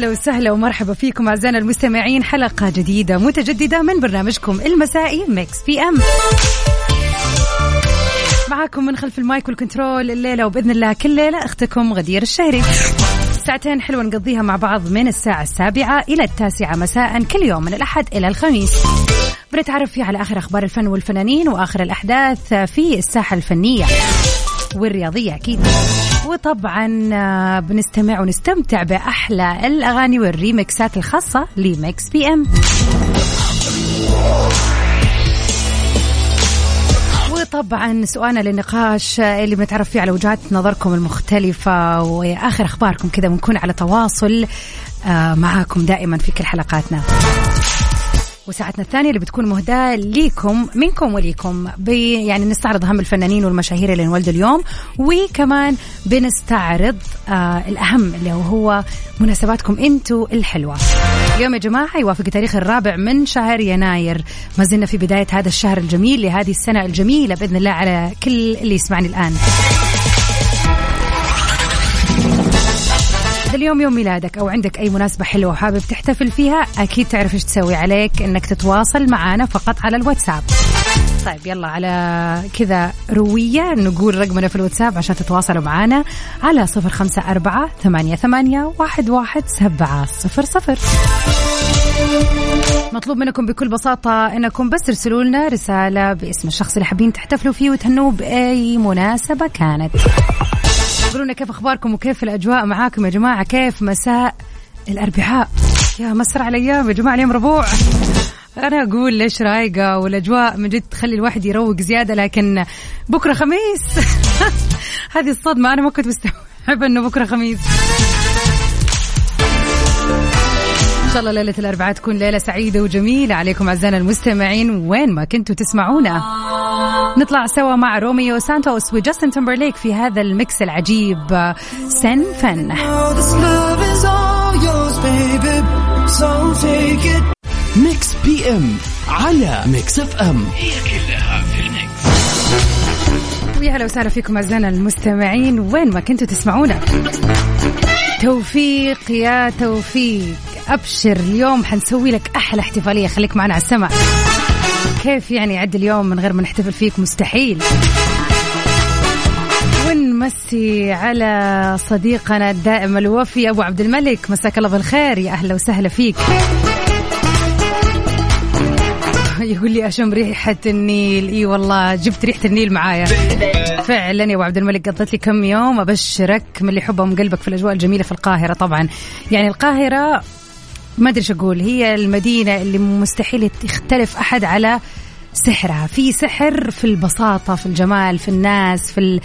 هلا وسهلا ومرحبا فيكم أعزائنا المستمعين. حلقة جديدة متجددة من برنامجكم المسائي Mix PM. معاكم من خلف ال mic وال control الليلة وبإذن الله كل ليلة أختكم غدير الشهري. ساعتين حلوة نقضيها مع بعض من الساعة السابعة إلى التاسعة مساء كل يوم من الأحد إلى الخميس. بنتعرف فيه على آخر أخبار الفن والفنانين وآخر الأحداث في الساحة الفنية. والرياضية أكيد. وطبعا آه، بنستمع ونستمتع بأحلى الأغاني والريمكسات الخاصة ل Mix PM. وطبعا سؤالنا للنقاش اللي بنتعرف فيه على وجهات نظركم المختلفة وآخر أخباركم كذا ونكون على تواصل آه، معاكم دائما في كل حلقاتنا. وساعتنا الثانية اللي بتكون مهداة ليكم منكم وليكم يعني نستعرض أهم الفنانين والمشاهير اللي انولدوا اليوم وكمان بنستعرض آه الأهم اللي هو مناسباتكم أنتو الحلوة. اليوم يا جماعة يوافق التاريخ الرابع من شهر يناير. ما زلنا في بداية هذا الشهر الجميل لهذه السنة الجميلة بإذن الله على كل اللي يسمعني الآن. إذا اليوم يوم ميلادك أو عندك أي مناسبة حلوة وحابب تحتفل فيها أكيد تعرف إيش تسوي عليك إنك تتواصل معنا فقط على الواتساب. طيب يلا على كذا روية نقول رقمنا في الواتساب عشان تتواصلوا معنا على صفر خمسة أربعة ثمانية, ثمانية واحد, واحد سبعة صفر صفر. مطلوب منكم بكل بساطة إنكم بس ترسلوا لنا رسالة باسم الشخص اللي حابين تحتفلوا فيه وتهنوه بأي مناسبة كانت. لنا كيف أخباركم وكيف الأجواء معاكم يا جماعة؟ كيف مساء الأربعاء؟ يا مسرع الأيام يا جماعة اليوم ربوع. أنا أقول ليش رايقة والأجواء من جد تخلي الواحد يروق زيادة لكن بكرة خميس. هذه الصدمة أنا ما كنت مستوعبة إنه بكرة خميس. إن شاء الله ليلة الأربعاء تكون ليلة سعيدة وجميلة. عليكم أعزائنا المستمعين وين ما كنتوا تسمعونا. نطلع سوا مع روميو سانتوس وجاستن تمبرليك في هذا الميكس العجيب. سن فن. Mix PM على Mix FM. هي كلها في ال mix. ويا هلا وسهلا فيكم أعزائنا المستمعين. وين ما كنتوا تسمعونا. توفيق يا توفيق. أبشر اليوم. حنسوي لك أحلى احتفالية. خليك معنا على السمع كيف يعني يعد اليوم من غير ما نحتفل فيك؟ مستحيل. ونمسي على صديقنا الدائم الوفي أبو عبد الملك. مساك الله بالخير. يا أهلا وسهلا فيك. يقول لي أشم ريحة النيل. إي والله جبت ريحة النيل معايا. فعلا يا أبو عبد الملك قضيت لي كم يوم أبشرك من اللي يحبهم قلبك في الأجواء الجميلة في القاهرة طبعا. يعني القاهرة ما أدري إيش أقول. هي المدينة اللي مستحيل يختلف أحد على سحرها. في سحر في البساطة في الجمال في الناس في ال...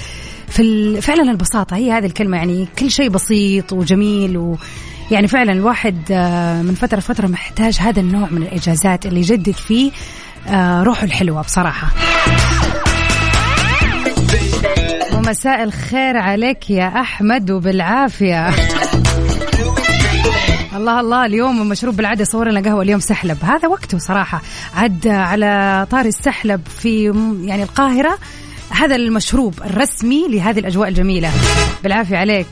في ال... فعلا البساطة. هي هذه الكلمة يعني كل شيء بسيط وجميل و يعني فعلا الواحد آه، من فترة لفترة محتاج هذا النوع من الإجازات اللي يجدد فيه آه، روحه الحلوة بصراحة. ومساء الخير عليك يا أحمد وبالعافية. الله الله اليوم مشروب بالعاده صور لنا قهوة اليوم سحلب. هذا وقته صراحة. عد على طار السحلب في يعني القاهرة. هذا المشروب الرسمي لهذه الأجواء الجميلة. بالعافية عليك.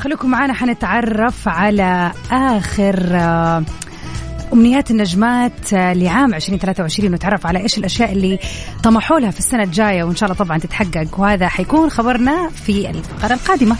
خليكم معنا حنتعرف على آخر أمنيات النجمات آه، لعام 2023 ونتعرف على إيش الأشياء اللي طمحوا لها في السنة الجاية وإن شاء الله طبعا تتحقق وهذا حيكون خبرنا في الفقرة القادمة.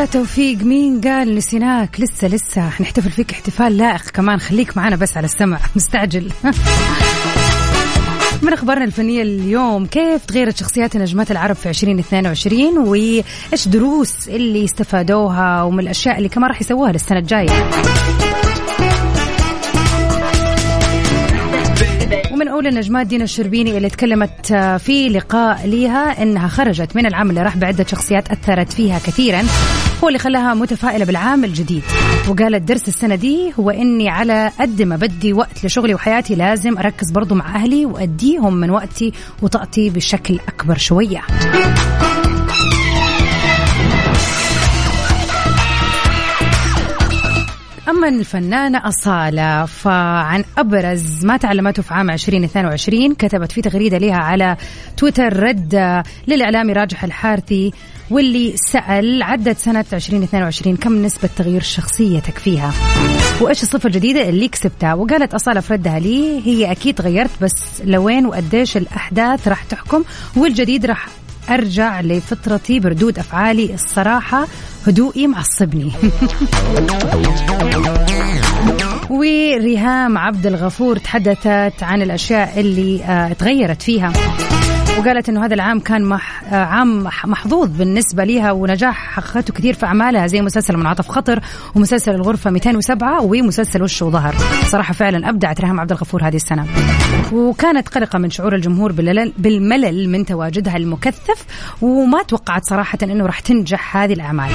يا توفيق مين قال نسيناك لسه لسه؟ حنحتفل فيك احتفال لائق كمان. خليك معنا بس على السمع. مستعجل. من أخبارنا الفنية اليوم كيف تغيرت شخصيات نجمات العرب في 2022 وإيش دروس اللي استفادوها؟ ومن الأشياء اللي كمان راح يسووها للسنة الجاية. ومن اولى النجمات دينا الشربيني اللي تكلمت في لقاء ليها إنها خرجت من العام اللي راح بعدة شخصيات أثرت فيها كثيرا. هو اللي خلاها متفائلة بالعام الجديد. وقالت درس السنة دي هو إني على قد ما بدي وقت لشغلي وحياتي لازم أركز برضو مع أهلي وأديهم من وقتي وطاقتي بشكل أكبر شوية. أما الفنانة أصالة فعن أبرز ما تعلمته في عام 2022 كتبت في تغريدة لها على تويتر رد للإعلامي راجح الحارثي واللي سأل عدت سنة 2022 كم نسبة تغيير شخصيتك فيها وإيش الصفة الجديدة اللي كسبتها؟ وقالت أصالة في ردها لي هي أكيد غيرت بس لوين وقديش الأحداث راح تحكم والجديد راح أرجع لفطرتي بردود افعالي الصراحة هدوئي معصبني وريهام عبد الغفور تحدثت عن الأشياء اللي آه، تغيرت فيها. وقالت إنه هذا العام كان مح عام محظوظ بالنسبة لها ونجاح حققته كثير في أعمالها زي مسلسل منعطف خطر ومسلسل الغرفة 207 ومسلسل وش وظهر. صراحة فعلا أبدعت ريهام عبد الغفور هذه السنة. وكانت قلقة من شعور الجمهور بالملل من تواجدها المكثف وما توقعت صراحة إنه راح تنجح هذه الأعمال.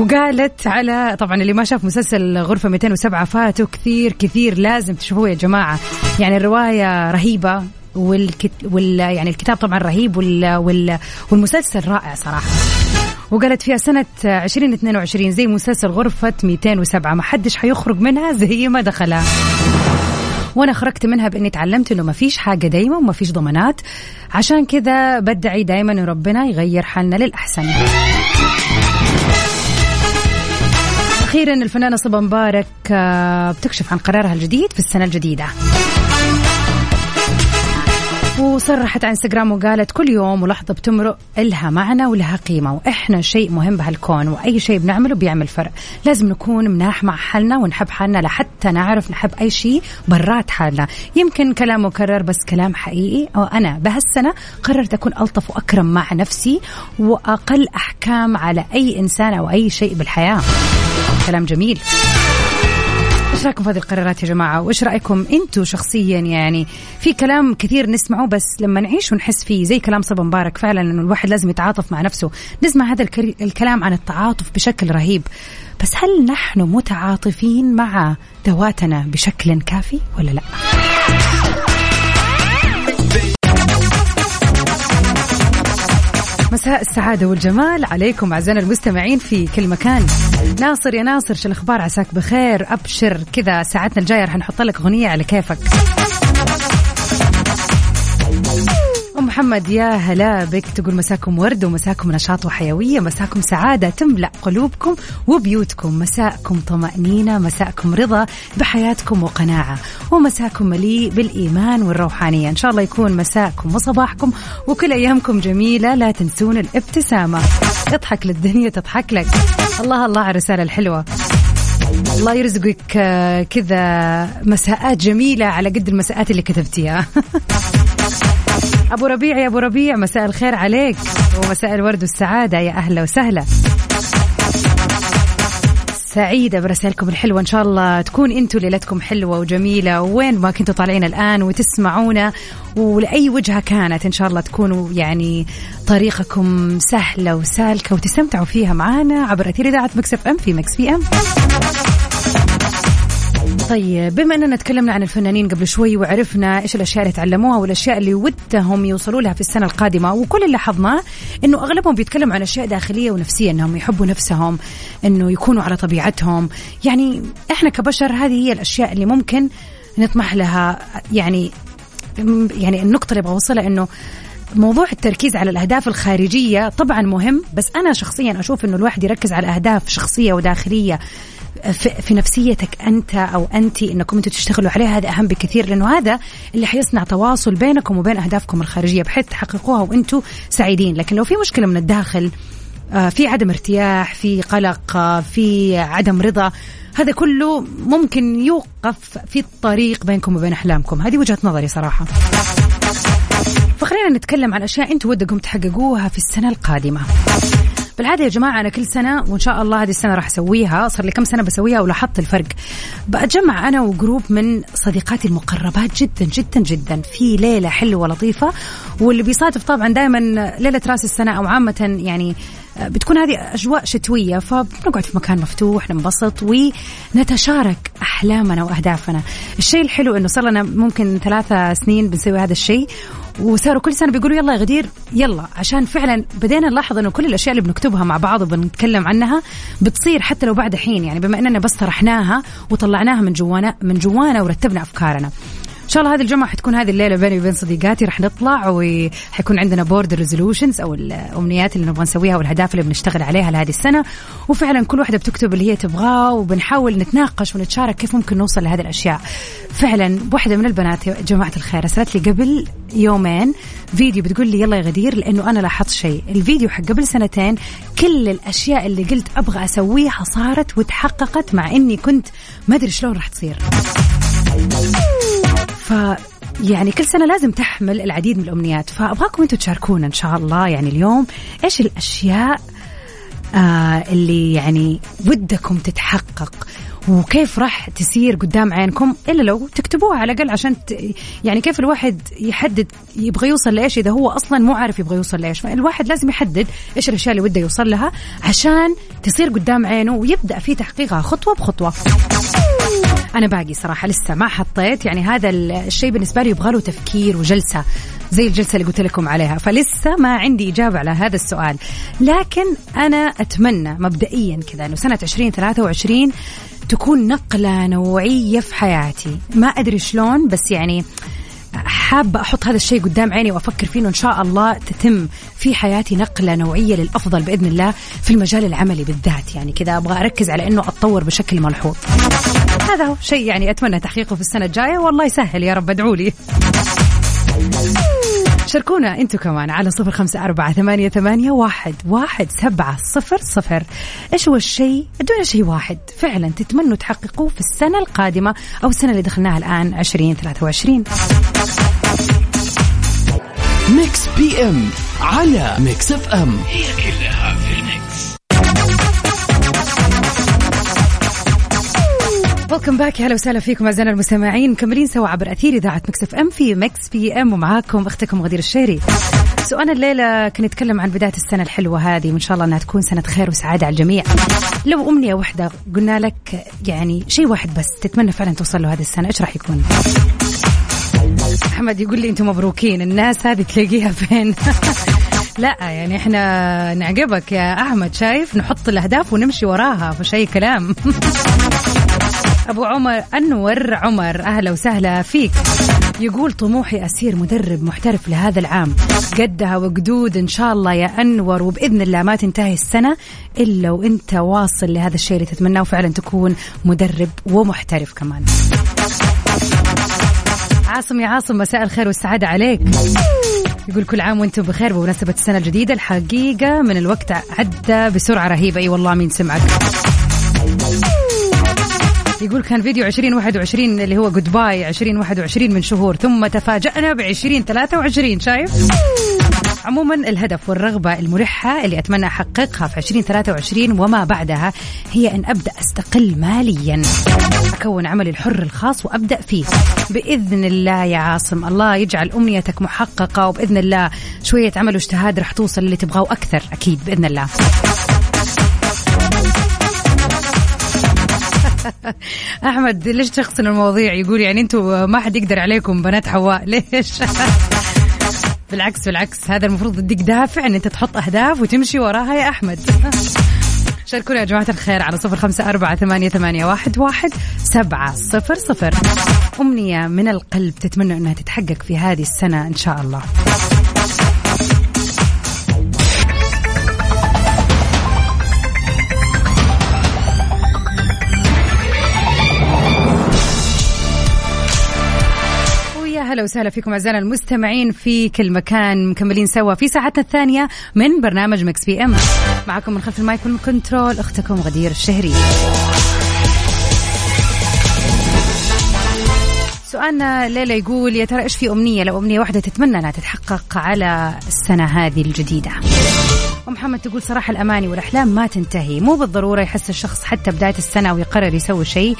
وقالت على طبعا اللي ما شاف مسلسل غرفة 207 فاتوا كثير كثير لازم تشوفوه يا جماعة. يعني الرواية رهيبة والكت... وال... يعني الكتاب طبعا رهيب وال... وال... والمسلسل رائع صراحة. وقالت فيها سنة 2022 زي مسلسل غرفة 207 ما حدش حيخرج منها زي ما دخلها. وأنا خرجت منها بإني تعلمت إنه ما فيش حاجة دايما وما فيش ضمانات. عشان كذا بدعي دايما ربنا يغير حالنا للأحسن. أخيرا الفنانة صبا مبارك آه، بتكشف عن قرارها الجديد في السنة الجديدة. وصرحت على إنستغرام وقالت كل يوم ولحظة بتمرق إلها معنى ولها قيمة وإحنا شيء مهم بهالكون وأي شيء بنعمله بيعمل فرق. لازم نكون مناح مع حالنا ونحب حالنا لحتى نعرف نحب أي شيء برات حالنا. يمكن كلام مكرر بس كلام حقيقي وأنا بهالسنة قررت أكون ألطف وأكرم مع نفسي وأقل أحكام على أي إنسان أو أي شيء بالحياة. كلام جميل. إيش رأيكم في هذه القرارات يا جماعة؟ وإيش رأيكم أنتم شخصيا يعني؟ في كلام كثير نسمعه بس لما نعيش ونحس فيه زي كلام صبا مبارك فعلا إنه الواحد لازم يتعاطف مع نفسه. نسمع هذا الكلام عن التعاطف بشكل رهيب. بس هل نحن متعاطفين مع ذواتنا بشكل كافي ولا لا؟ مساء السعادة والجمال. عليكم أعزائنا المستمعين في كل مكان. ناصر يا ناصر شو الأخبار؟ عساك بخير. أبشر. كذا ساعتنا الجاية رح نحط لك أغنية على كيفك. محمد يا هلا بك. تقول مساكم ورد ومساكم نشاط وحيوية مساكم سعادة تملأ قلوبكم وبيوتكم. مساءكم طمأنينة مساءكم رضا بحياتكم وقناعة ومساكم مليء بالإيمان والروحانية. إن شاء الله يكون مساءكم وصباحكم وكل أيامكم جميلة. لا تنسون الابتسامة. اضحك للدنيا تضحك لك. الله الله على الرسالة الحلوة. الله يرزقك آه، كذا مساءات جميلة على قد المساءات اللي كتبتيها. أبو ربيع يا أبو ربيع مساء الخير عليك. ومساء الورد والسعادة يا أهلا وسهلا. سعيدة برسائلكم الحلوة إن شاء الله تكون أنتم ليلتكم حلوة وجميلة. وين ما كنتوا طالعين الآن وتسمعونا ولأي وجهة كانت إن شاء الله تكونوا يعني طريقكم سهلة وسالكة وتستمتعوا فيها معنا عبر أثير إذاعة Mix FM في Mix PM. طيب بما أننا تكلمنا عن الفنانين قبل شوي وعرفنا إيش الأشياء اللي تعلموها والأشياء اللي ودهم يوصلوا لها في السنة القادمة وكل اللي لاحظناه إنه أغلبهم بيتكلموا عن أشياء داخلية ونفسية إنهم يحبوا نفسهم إنه يكونوا على طبيعتهم. يعني إحنا كبشر هذه هي الأشياء اللي ممكن نطمح لها. يعني يعني النقطة اللي أبغى اوصلها إنه موضوع التركيز على الأهداف الخارجية طبعا مهم بس أنا شخصيا أشوف إنه الواحد يركز على أهداف شخصية وداخلية. في, نفسيتك أنت أو أنت إنكم أنتم تشتغلوا عليها هذا أهم بكثير لأنه هذا اللي حيصنع تواصل بينكم وبين أهدافكم الخارجية بحيث تحققوها وأنتم سعيدين. لكن لو في مشكلة من الداخل آه، في عدم ارتياح في قلق آه، في عدم رضا هذا كله ممكن يوقف في الطريق بينكم وبين أحلامكم. هذه وجهة نظري صراحة. فخلينا نتكلم عن أشياء أنتم ودكم تحققوها في السنة القادمة. بالعادة يا جماعة أنا كل سنة وإن شاء الله هذه السنة راح أسويها. صار لي كم سنة بسويها ولاحظت الفرق. بتجمع أنا وجروب من صديقاتي المقربات جدا جدا جدا. في ليلة حلوة لطيفة واللي بيصادف طبعا دائما ليلة رأس السنة أو عامة يعني بتكون هذه أجواء شتوية. فبنقعد في مكان مفتوح ننبسط ونتشارك أحلامنا وأهدافنا. الشيء الحلو إنه صار لنا ممكن ثلاثة سنين بنسوي هذا الشيء وصاروا كل سنة بيقولوا يلا يا غدير يلا. عشان فعلا بدينا نلاحظ إنه كل الأشياء اللي بنكتبها مع بعض وبنتكلم عنها بتصير حتى لو بعد حين يعني بما إننا بس طرحناها وطلعناها من جوانا من جوانا ورتبنا أفكارنا. شاء الله هذه الجمعة حتكون هذه الليلة بيني وبين صديقاتي. رح نطلع وحيكون عندنا board resolutions أو الأمنيات اللي نبغى نسويها والاهداف اللي بنشتغل عليها لهذه السنة. وفعلا كل واحدة بتكتب اللي هي تبغاه وبنحاول نتناقش ونتشارك كيف ممكن نوصل لهذه الأشياء. فعلا واحدة من البنات يا جماعة الخير ارسلت لي قبل يومين فيديو بتقول لي يلا يا غدير لأنه أنا لاحظت شيء. الفيديو حق قبل سنتين كل الأشياء اللي قلت أبغى أسويها صارت وتحققت مع إني كنت ما أدري شلون راح تصير. ف يعني كل سنة لازم تحمل العديد من الأمنيات. فأبغاكم أنتم تشاركونا إن شاء الله يعني اليوم إيش الأشياء آه اللي يعني ودكم تتحقق وكيف راح تسير قدام عينكم إلا لو تكتبوها على الأقل عشان ت... يعني كيف الواحد يحدد يبغى يوصل لإيش إذا هو أصلا مو عارف يبغى يوصل لإيش. الواحد لازم يحدد إيش الأشياء اللي وده يوصل لها عشان تصير قدام عينه ويبدأ في تحقيقها خطوة بخطوة. أنا باقي صراحة لسه ما حطيت. يعني هذا الشيء بالنسبة لي يبغى له تفكير وجلسة زي الجلسة اللي قلت لكم عليها. فلسه ما عندي إجابة على هذا السؤال. لكن أنا أتمنى مبدئيا كذا إنه سنة 2023 تكون نقلة نوعية في حياتي. ما أدري شلون بس يعني حابة أحط هذا الشيء قدام عيني وأفكر فيه إن شاء الله تتم في حياتي نقلة نوعية للأفضل بإذن الله في المجال العملي بالذات. يعني كذا أبغى أركز على إنه أتطور بشكل ملحوظ. هذا هو شيء يعني أتمنى تحقيقه في السنة الجاية. والله يسهل يا رب ادعوا لي. شاركونا أنتم كمان على صفر خمسة أربعة ثمانية, ثمانية واحد, واحد سبعة صفر صفر. إيش هو الشيء؟ ادونا شيء واحد. فعلا تتمنوا تحققوه في السنة القادمة أو السنة اللي دخلناها الآن عشرين ثلاثة وعشرين. Mix PM على Mix FM. هي كلها welcome back هلا وسهلا فيكم أعزائنا المستمعين مكملين سوا عبر أثير إذاعة Mix FM في Mix PM ومعاكم أختكم غدير الشهري. سؤالنا الليلة كان يتكلم عن بداية السنة الحلوة هذه وإن شاء الله إنها تكون سنة خير وسعادة على الجميع. لو أمنية واحدة قلنا لك يعني شيء واحد بس تتمنى فعلا توصل له هذه السنة إيش راح يكون؟ أحمد يقول لي أنتم مبروكين الناس هذه تلاقيها فين؟ لا يعني إحنا نعقبك يا أحمد شايف نحط الأهداف ونمشي وراها فش اي كلام أبو عمر أنور عمر أهلا وسهلا فيك. يقول طموحي أسير مدرب محترف لهذا العام. قدها وقدود إن شاء الله يا أنور وبإذن الله ما تنتهي السنة إلا وإنت واصل لهذا الشيء اللي تتمناه وفعلا تكون مدرب ومحترف كمان. عاصم يا عاصم مساء الخير والسعادة عليك. يقول كل عام وإنتم بخير بمناسبة السنة الجديدة. الحقيقة من الوقت عدى بسرعة رهيبة. إي والله مين سمعك. يقول كان فيديو 2021 اللي هو جود باي 2021 من شهور ثم تفاجأنا ب 2023 شايف؟ عموما الهدف والرغبة الملحة اللي أتمنى أحققها في 2023 وما بعدها هي أن أبدأ أستقل ماليا أكون عملي الحر الخاص وأبدأ فيه بإذن الله يا عاصم الله يجعل أمنيتك محققة وبإذن الله شوية عمل واجتهاد رح توصل اللي تبغاه أكثر أكيد بإذن الله أحمد ليش تشخصن المواضيع؟ يقول يعني أنتم ما حد يقدر عليكم بنات حواء ليش؟ بالعكس بالعكس. هذا المفروض يديك دافع إن أنت تحط أهداف وتمشي وراها يا أحمد. شاركونا يا جماعة الخير على صفر خمسة أربعة ثمانية, ثمانية واحد, واحد سبعة صفر صفر. أمنية من القلب تتمنى أنها تتحقق في هذه السنة إن شاء الله. هلا وسهلا فيكم أعزائنا المستمعين في كل مكان. مكملين سوا في ساعتنا الثانية من برنامج Mix PM. معكم من خلف ال mic وال control أختكم غدير الشهري. سؤالنا الليلة يقول يا ترى إيش في أمنية؟ لو أمنية واحدة تتمنى أنها تتحقق على السنة هذه الجديدة. ومحمد تقول صراحة الأماني والأحلام ما تنتهي. مو بالضرورة يحس الشخص حتى بداية السنة ويقرر يسوي شيء.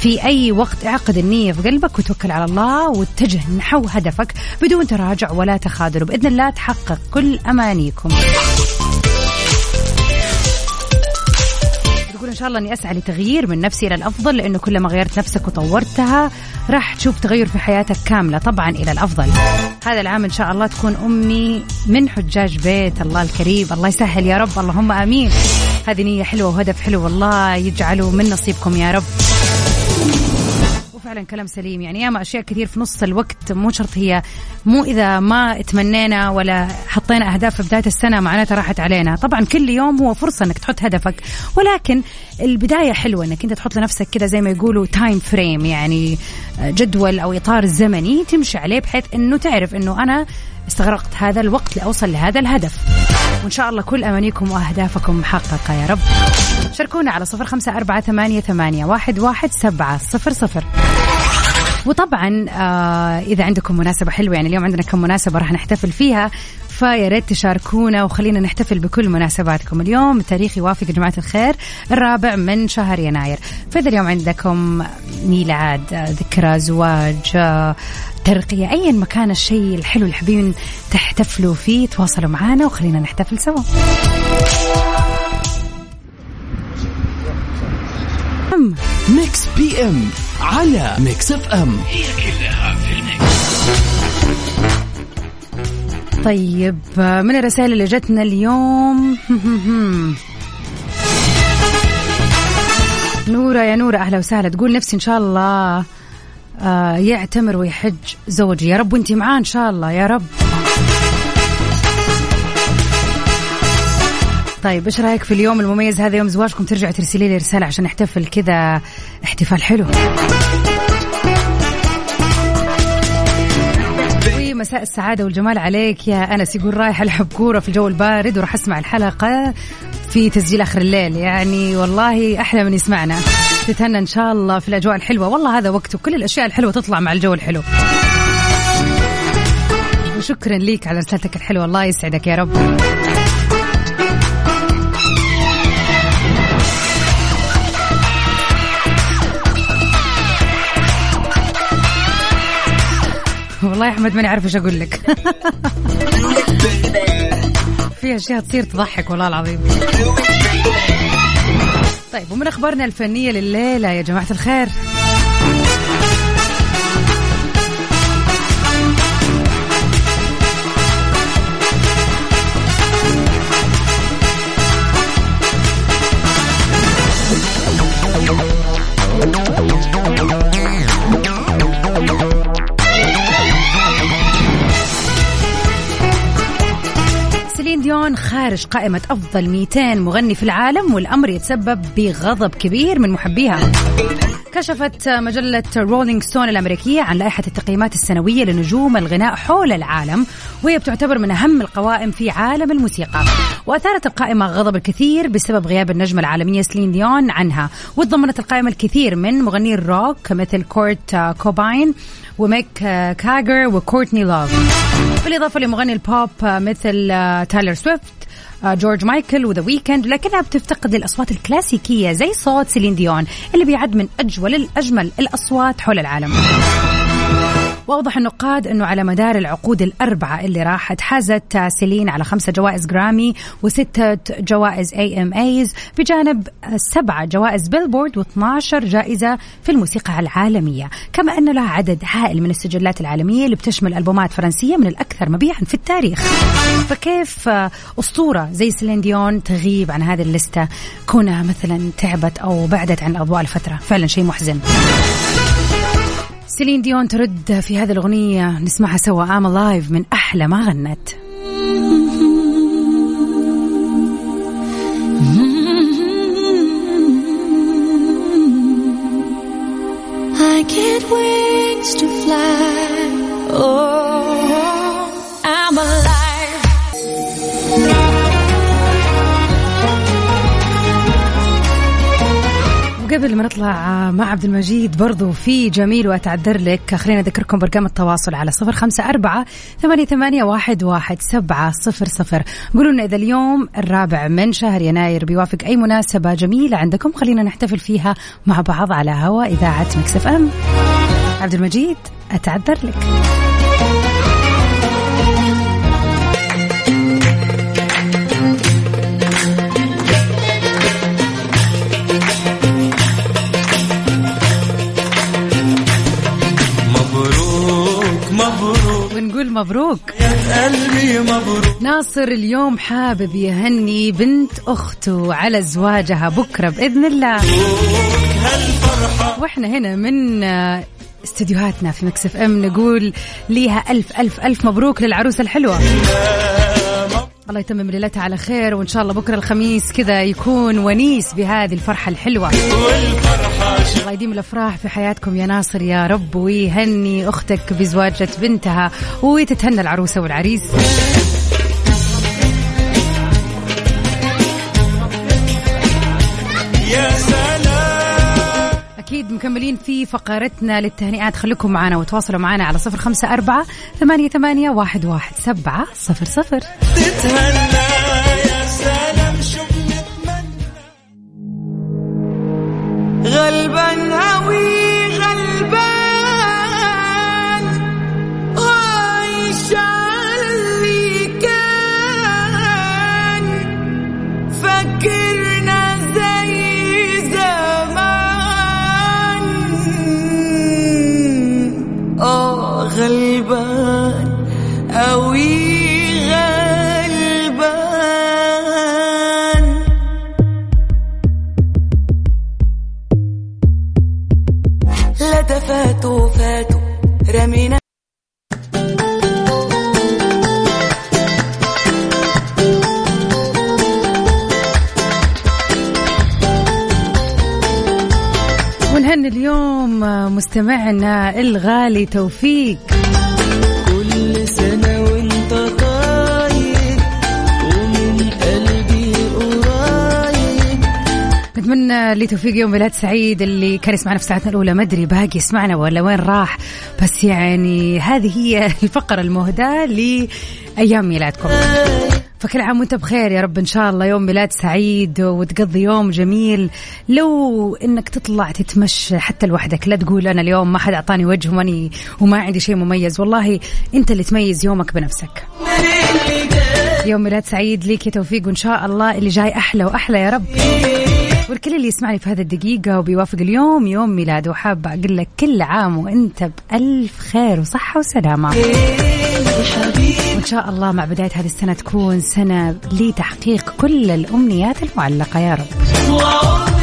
في أي وقت اعقد النية في قلبك وتوكل على الله واتجه نحو هدفك بدون تراجع ولا تخاذل. وبإذن الله تحقق كل أمانيكم. تقول إن شاء الله إني أسعى لتغيير من نفسي إلى الأفضل لأنه كلما غيرت نفسك وطورتها راح تشوف تغير في حياتك كاملة طبعا إلى الأفضل. هذا العام إن شاء الله تكون أمي من حجاج بيت الله الكريم الله يسهل يا رب اللهم آمين. هذه نية حلوة وهدف حلو والله يجعله من نصيبكم يا رب. فعلا كلام سليم. يعني ياما أشياء كثير في نص الوقت مو شرط هي مو إذا ما تمنينا ولا حطينا أهداف في بداية السنة معناتها راحت علينا. طبعا كل يوم هو فرصة إنك تحط هدفك ولكن البداية حلوة إنك أنت تحط لنفسك كذا زي ما يقولوا time frame يعني جدول أو إطار زمني تمشي عليه بحيث إنه تعرف إنه أنا استغرقت هذا الوقت لأوصل لهذا الهدف. وإن شاء الله كل أمانيكم وأهدافكم محققه يا رب. شاركونا على صفر خمسة أربعة ثمانية, ثمانية واحد, واحد سبعة صفر صفر. وطبعا آه إذا عندكم مناسبة حلوة يعني اليوم عندنا كم مناسبة راح نحتفل فيها فيا ريت تشاركونا وخلينا نحتفل بكل مناسباتكم. اليوم التاريخ يوافق يا جماعة الخير الرابع من شهر يناير. فإذا اليوم عندكم ميلاد ذكرى زواج ترقية أيا ما كان الشيء الحلو اللي حابين تحتفلوا فيه تواصلوا معنا وخلينا نحتفل سوا. Mix PM على Mix FM هي كلها في ال mix طيب من الرسائل اللي جتنا اليوم؟ نورة يا نورة أهلا وسهلا. تقول نفسي إن شاء الله آه، يعتمر ويحج زوجي. يا رب وانت معاه إن شاء الله يا رب. طيب إيش رأيك في اليوم المميز هذا يوم زواجكم؟ ترجع ترسلي لي رسالة عشان نحتفل كذا احتفال حلو. مساء السعادة والجمال عليك يا أنس. يقول رايح ألعب كورة في الجو البارد وراح أسمع الحلقة في تسجيل آخر الليل. يعني والله أحلى من يسمعنا. تتهنى إن شاء الله في الأجواء الحلوة. والله هذا وقته كل الأشياء الحلوة تطلع مع الجو الحلو. وشكرا ليك على رسالتك الحلوة. الله يسعدك يا رب. والله يا أحمد ماني عارف إيش أقول لك. في أشياء تصير تضحك والله العظيم. طيب ومن أخبارنا الفنية لليلة يا جماعة الخير. ديون خارج قائمة أفضل 200 مغني في العالم والأمر يتسبب بغضب كبير من محبيها. كشفت مجلة رولينج ستون الأمريكية عن لائحة التقييمات السنوية لنجوم الغناء حول العالم وهي بتعتبر من أهم القوائم في عالم الموسيقى. وأثارت القائمة غضب الكثير بسبب غياب النجمة العالمية سلين ديون عنها. وتضمنت القائمة الكثير من مغني الروك مثل كورت كوباين وميك كاجر وكورتني لوف بالإضافة لمغني البوب مثل تايلر سويفت جورج مايكل وذا ويكند. لكنها بتفتقد للأصوات الكلاسيكية زي صوت سيلين ديون اللي بيعد من أجول الأجمل الأصوات حول العالم. واوضح النقاد إنه على مدار العقود الأربعة اللي راحت حازت سيلين على خمسة جوائز جرامي وستة جوائز AMAs بجانب سبعة جوائز بيلبورد و12 جائزة في الموسيقى العالمية. كما انه لها عدد هائل من السجلات العالمية اللي بتشمل ألبومات فرنسية من الأكثر مبيعا في التاريخ. فكيف أسطورة زي سيلين ديون تغيب عن هذه اللستة؟ كونها مثلا تعبت أو بعدت عن الاضواء لفتره فعلا شيء محزن. سيلين ديون ترد في هذه الأغنية. نسمعها سوا. I'm Alive من أحلى ما غنت. I get wings to fly. Oh, وقبل ما نطلع مع عبد المجيد برضو في جميل وأتعذر لك. خلينا أذكركم برقم التواصل على صفر خمسة أربعة ثمانية, ثمانية واحد, واحد سبعة صفر صفر. قولوا لنا إذا اليوم الرابع من شهر يناير بيوافق أي مناسبة جميلة عندكم خلينا نحتفل فيها مع بعض على هوا إذاعة مكسف أم. عبد المجيد أتعذر لك. ونقول مبروك. يا قلبي مبروك. ناصر اليوم حابب يهني بنت أخته على زواجها بكرة بإذن الله. وإحنا هنا من آه، استديوهاتنا في مكسف أم نقول ليها ألف ألف ألف مبروك للعروسة الحلوة. الله يتمم ليلتها على خير وإن شاء الله بكرة الخميس كذا يكون ونيس بهذه الفرحة الحلوة. الله يديم الأفراح في حياتكم يا ناصر يا رب ويهني أختك بزواجة بنتها وتتهنى العروسة والعريس. مكملين في فقرتنا للتهنئات. خليكم معنا وتواصلوا معنا على صفر خمسة أربعة ثمانية, واحد سبعة صفر صفر. تتهنى يا سلام. ونهني اليوم مستمعنا الغالي توفيق. نتمنى لتوفيق يوم ميلاد سعيد اللي كان يسمعنا في ساعتنا الأولى. ما أدري باقي يسمعنا ولا وين راح بس يعني هذه هي الفقرة المهداة لأيام ميلادكم. فكل عام وأنت بخير يا رب إن شاء الله. يوم ميلاد سعيد وتقضي يوم جميل. لو إنك تطلع تتمشى حتى لوحدك لا تقول أنا اليوم ما حد أعطاني وجه وماني وما عندي شيء مميز. والله أنت اللي تميز يومك بنفسك. يوم ميلاد سعيد ليك يا توفيق وإن شاء الله اللي جاي أحلى وأحلى يا رب. والكل اللي يسمعني في هذه الدقيقة وبيوافق اليوم يوم ميلاده. وحابة أقول لك كل عام وأنت بألف خير وصحة وسلامة. وإن شاء الله مع بداية هذه السنة تكون سنة لتحقيق كل الأمنيات المعلقة. يا رب.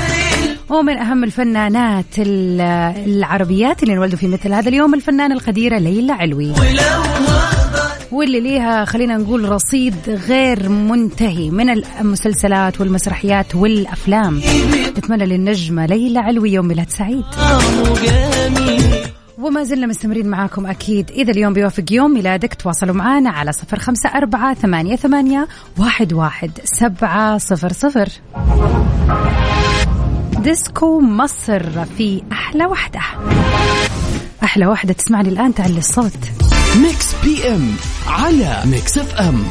ومن أهم الفنانات ال- العربيات اللي انولدوا في مثل هذا اليوم الفنانة القديرة ليلى علوي. واللي ليها خلينا نقول رصيد غير منتهي من المسلسلات والمسرحيات والأفلام. نتمنى للنجمة ليلى علوي يوم ميلاد سعيد. وما زلنا مستمرين معاكم أكيد إذا اليوم بيوافق يوم ميلادك تواصلوا معنا على صفر خمسة أربعة ثمانية, ثمانية واحد, واحد سبعة صفر صفر. ديسكو مصر في أحلى وحدة. أحلى وحدة تسمعني الآن تعلي الصوت. Mix PM على Mix FM.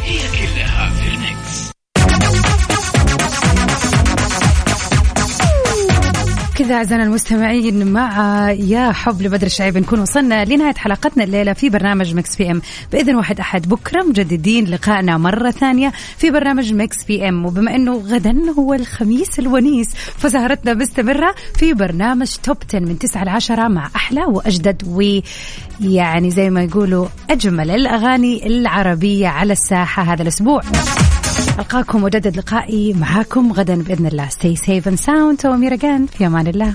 كذا أعزائنا المستمعين مع يا حب لبدر الشعيب نكون وصلنا لنهاية حلقتنا الليلة في برنامج Mix PM. بإذن واحد أحد بكرة مجددين لقائنا مرة ثانية في برنامج Mix PM. وبما أنه غدا هو الخميس الونيس فسهرتنا مستمرة في برنامج Top 10 من 9 ل 10 مع أحلى وأجدد ويعني زي ما يقولوا أجمل الأغاني العربية على الساحة هذا الأسبوع. ألقاكم وجدد لقائي معاكم غدا بإذن الله. Stay safe and sound. وأميرة في أمان الله.